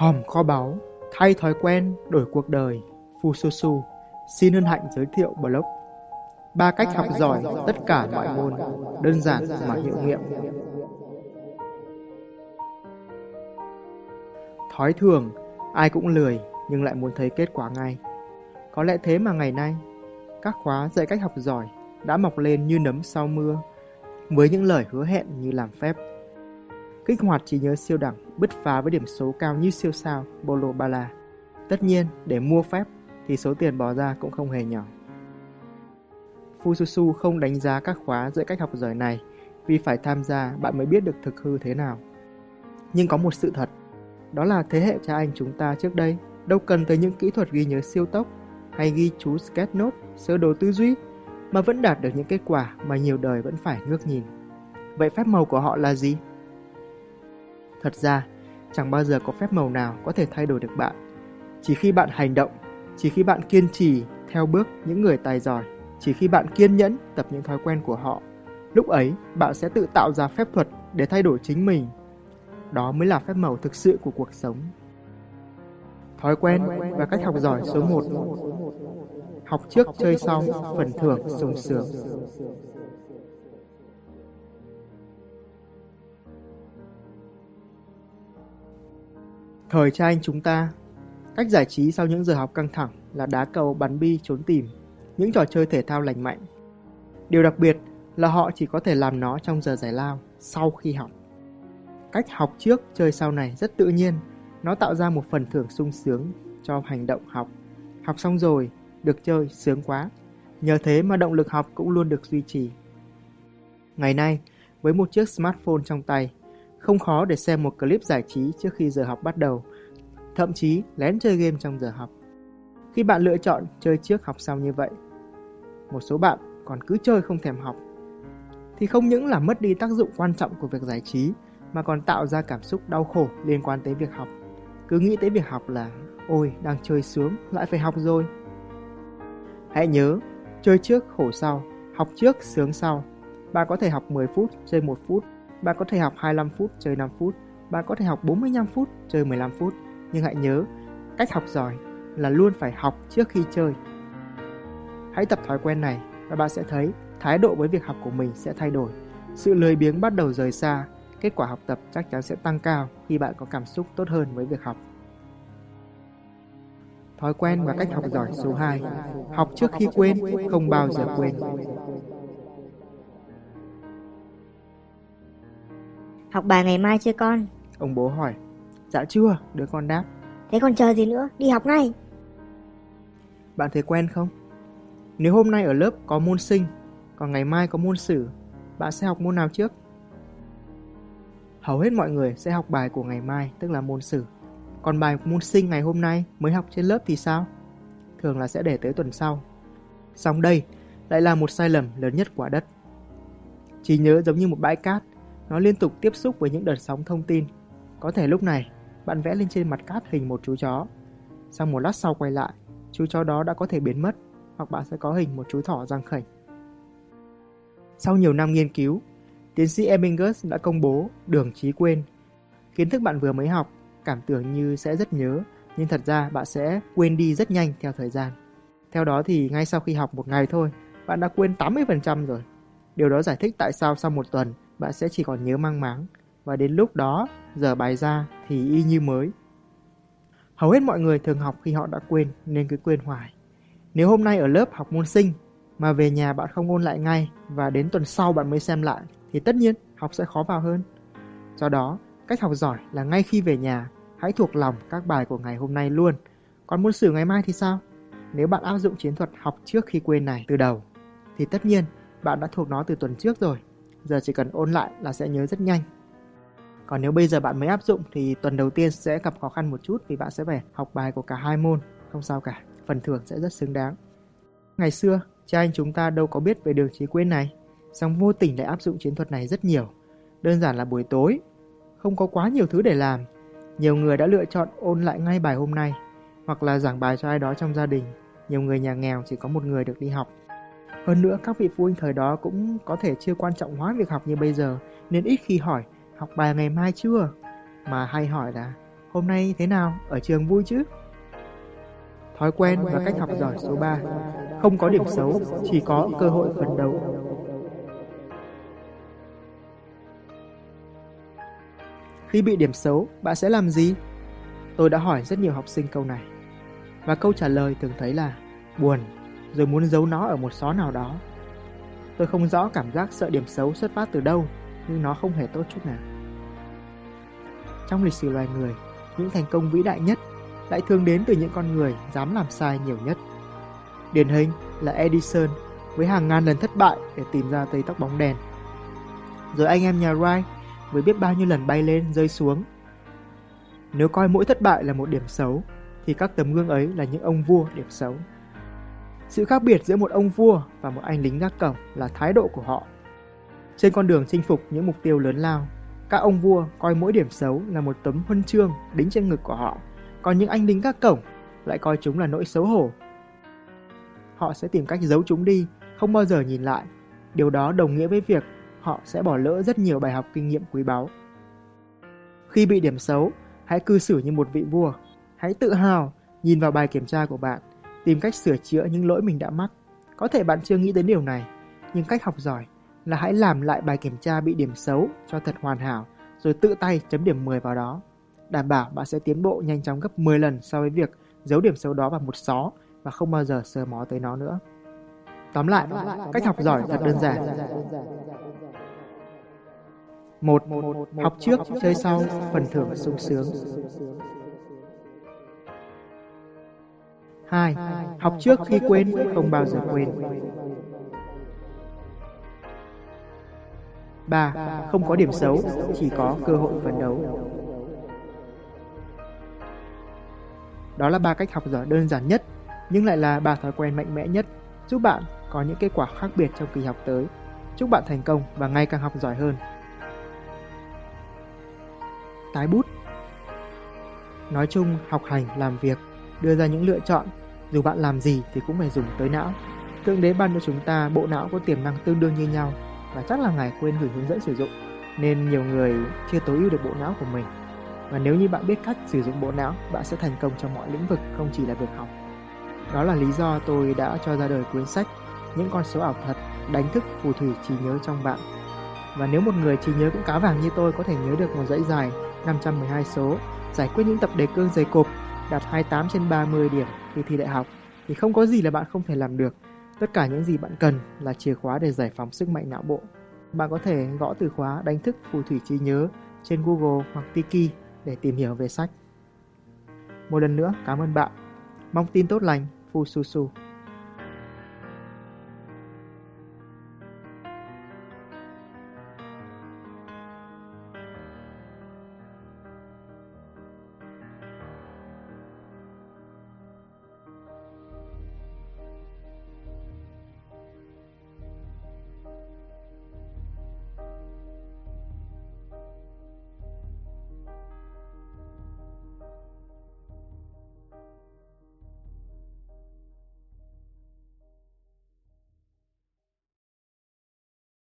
Hòm kho báu, thay thói quen, đổi cuộc đời, Fusosu, xin hân hạnh giới thiệu blog. Ba cách học giỏi tất cả mọi môn, đơn giản mà hiệu nghiệm. Thói thường, ai cũng lười nhưng lại muốn thấy kết quả ngay. Có lẽ thế mà ngày nay, các khóa dạy cách học giỏi đã mọc lên như nấm sau mưa, với những lời hứa hẹn như làm phép. Kích hoạt trí nhớ siêu đẳng, bứt phá với điểm số cao như siêu sao Bolo Bala. Tất nhiên, để mua phép thì số tiền bỏ ra cũng không hề nhỏ. Fususu không đánh giá các khóa dạy cách học giỏi này vì phải tham gia bạn mới biết được thực hư thế nào. Nhưng có một sự thật, đó là thế hệ cha anh chúng ta trước đây đâu cần tới những kỹ thuật ghi nhớ siêu tốc hay ghi chú sketch note, sơ đồ tư duy mà vẫn đạt được những kết quả mà nhiều đời vẫn phải ngước nhìn. Vậy phép màu của họ là gì? Thật ra, chẳng bao giờ có phép màu nào có thể thay đổi được bạn. Chỉ khi bạn hành động, chỉ khi bạn kiên trì theo bước những người tài giỏi, chỉ khi bạn kiên nhẫn tập những thói quen của họ, lúc ấy bạn sẽ tự tạo ra phép thuật để thay đổi chính mình. Đó mới là phép màu thực sự của cuộc sống. Thói quen và cách học giỏi số 1 Học trước chơi sau, phần thưởng sung sướng. Thời cha anh chúng ta, cách giải trí sau những giờ học căng thẳng là đá cầu bắn bi trốn tìm, những trò chơi thể thao lành mạnh. Điều đặc biệt là họ chỉ có thể làm nó trong giờ giải lao, sau khi học. Cách học trước chơi sau này rất tự nhiên, nó tạo ra một phần thưởng sung sướng cho hành động học. Học xong rồi, được chơi, sướng quá. Nhờ thế mà động lực học cũng luôn được duy trì. Ngày nay, với một chiếc smartphone trong tay, không khó để xem một clip giải trí trước khi giờ học bắt đầu, thậm chí lén chơi game trong giờ học. Khi bạn lựa chọn chơi trước học sau như vậy, một số bạn còn cứ chơi không thèm học, thì không những là mất đi tác dụng quan trọng của việc giải trí, mà còn tạo ra cảm xúc đau khổ liên quan tới việc học. Cứ nghĩ tới việc học là Ôi, đang chơi sướng, lại phải học rồi. Hãy nhớ, chơi trước khổ sau, học trước sướng sau. Bạn có thể học 10 phút, chơi 1 phút. Bạn có thể học 25 phút, chơi 5 phút. Bạn có thể học 45 phút, chơi 15 phút. Nhưng hãy nhớ, cách học giỏi là luôn phải học trước khi chơi. Hãy tập thói quen này và bạn sẽ thấy thái độ với việc học của mình sẽ thay đổi. Sự lười biếng bắt đầu rời xa, kết quả học tập chắc chắn sẽ tăng cao khi bạn có cảm xúc tốt hơn với việc học. Thói quen và cách học giỏi số 2 Học trước khi quên, không bao giờ quên Học bài ngày mai chưa con? Ông bố hỏi Dạ chưa, đứa con đáp Thế còn chờ gì nữa, đi học ngay Bạn thấy quen không? Nếu hôm nay ở lớp có môn sinh Còn ngày mai có môn sử Bạn sẽ học môn nào trước? Hầu hết mọi người sẽ học bài của ngày mai Tức là môn sử còn bài môn sinh ngày hôm nay mới học trên lớp thì sao? Thường là sẽ để tới tuần sau. Xong đây lại là một sai lầm lớn nhất quả đất. Trí nhớ giống như một bãi cát, nó liên tục tiếp xúc với những đợt sóng thông tin. Có thể lúc này, bạn vẽ lên trên mặt cát hình một chú chó. Sau một lát sau quay lại, chú chó đó đã có thể biến mất, hoặc bạn sẽ có hình một chú thỏ răng khểnh. Sau nhiều năm nghiên cứu, tiến sĩ Ebbinghaus đã công bố đường trí quên. Kiến thức bạn vừa mới học cảm tưởng như sẽ rất nhớ, nhưng thật ra bạn sẽ quên đi rất nhanh theo thời gian. Theo đó thì ngay sau khi học một ngày thôi, bạn đã quên 80% rồi. Điều đó giải thích tại sao sau một tuần bạn sẽ chỉ còn nhớ mang máng và đến lúc đó giờ bài ra thì y như mới. Hầu hết mọi người thường học khi họ đã quên nên cứ quên hoài. Nếu hôm nay ở lớp học môn sinh mà về nhà bạn không ôn lại ngay và đến tuần sau bạn mới xem lại thì tất nhiên học sẽ khó vào hơn. Do đó, Cách học giỏi là ngay khi về nhà, hãy thuộc lòng các bài của ngày hôm nay luôn. Còn môn sử ngày mai thì sao? Nếu bạn áp dụng chiến thuật học trước khi quên này từ đầu, thì tất nhiên bạn đã thuộc nó từ tuần trước rồi. Giờ chỉ cần ôn lại là sẽ nhớ rất nhanh. Còn nếu bây giờ bạn mới áp dụng thì tuần đầu tiên sẽ gặp khó khăn một chút vì bạn sẽ phải học bài của cả hai môn. Không sao cả, phần thưởng sẽ rất xứng đáng. Ngày xưa, cha anh chúng ta đâu có biết về đường trí quên này, song vô tình lại áp dụng chiến thuật này rất nhiều. Đơn giản là buổi tối không có quá nhiều thứ để làm. Nhiều người đã lựa chọn ôn lại ngay bài hôm nay, hoặc là giảng bài cho ai đó trong gia đình. Nhiều người nhà nghèo chỉ có một người được đi học. Hơn nữa, các vị phụ huynh thời đó cũng có thể chưa quan trọng hóa việc học như bây giờ, nên ít khi hỏi học bài ngày mai chưa, mà hay hỏi là hôm nay thế nào, ở trường vui chứ? Thói quen và cách học giỏi số 3 Không có điểm xấu, chỉ có cơ hội phấn đấu. Khi bị điểm xấu, bạn sẽ làm gì? Tôi đã hỏi rất nhiều học sinh câu này. Và câu trả lời thường thấy là buồn, rồi muốn giấu nó ở một xó nào đó. Tôi không rõ cảm giác sợ điểm xấu xuất phát từ đâu, nhưng nó không hề tốt chút nào. Trong lịch sử loài người, những thành công vĩ đại nhất lại thường đến từ những con người dám làm sai nhiều nhất. Điển hình là Edison với hàng ngàn lần thất bại để tìm ra tây tóc bóng đèn. Rồi anh em nhà Wright với biết bao nhiêu lần bay lên rơi xuống. Nếu coi mỗi thất bại là một điểm xấu, thì các tấm gương ấy là những ông vua điểm xấu. Sự khác biệt giữa một ông vua và một anh lính gác cổng là thái độ của họ. Trên con đường chinh phục những mục tiêu lớn lao, các ông vua coi mỗi điểm xấu là một tấm huân chương đính trên ngực của họ, còn những anh lính gác cổng lại coi chúng là nỗi xấu hổ. Họ sẽ tìm cách giấu chúng đi, không bao giờ nhìn lại. Điều đó đồng nghĩa với việc họ sẽ bỏ lỡ rất nhiều bài học kinh nghiệm quý báu. Khi bị điểm xấu, hãy cư xử như một vị vua. Hãy tự hào nhìn vào bài kiểm tra của bạn, tìm cách sửa chữa những lỗi mình đã mắc. Có thể bạn chưa nghĩ đến điều này, nhưng cách học giỏi là hãy làm lại bài kiểm tra bị điểm xấu cho thật hoàn hảo, rồi tự tay chấm điểm 10 vào đó. Đảm bảo bạn sẽ tiến bộ nhanh chóng gấp 10 lần so với việc giấu điểm xấu đó vào một xó và không bao giờ sờ mó tới nó nữa. Tóm lại, cách học giỏi thật đơn giản. một Học trước, chơi sau, phần thưởng sung sướng. 2. Học trước khi quên, không bao giờ quên. 3. Không có điểm xấu, chỉ có cơ hội phấn đấu. Đó là ba cách học giỏi đơn giản nhất, nhưng lại là ba thói quen mạnh mẽ nhất, giúp bạn có những kết quả khác biệt trong kỳ học tới. Chúc bạn thành công và ngày càng học giỏi hơn. Tái bút Nói chung, học hành, làm việc, đưa ra những lựa chọn, dù bạn làm gì thì cũng phải dùng tới não. Thượng đế ban cho chúng ta bộ não có tiềm năng tương đương như nhau và chắc là ngài quên gửi hướng dẫn sử dụng nên nhiều người chưa tối ưu được bộ não của mình. Và nếu như bạn biết cách sử dụng bộ não, bạn sẽ thành công trong mọi lĩnh vực, không chỉ là việc học. Đó là lý do tôi đã cho ra đời cuốn sách Những con số ảo thật đánh thức phù thủy trí nhớ trong bạn. Và nếu một người trí nhớ cũng cá vàng như tôi có thể nhớ được một dãy dài 512 số, giải quyết những tập đề cương dày cộp, đạt 28 trên 30 điểm khi thi đại học, thì không có gì là bạn không thể làm được. Tất cả những gì bạn cần là chìa khóa để giải phóng sức mạnh não bộ. Bạn có thể gõ từ khóa đánh thức phù thủy trí nhớ trên Google hoặc Tiki để tìm hiểu về sách. Một lần nữa, cảm ơn bạn. Mong tin tốt lành, phù su su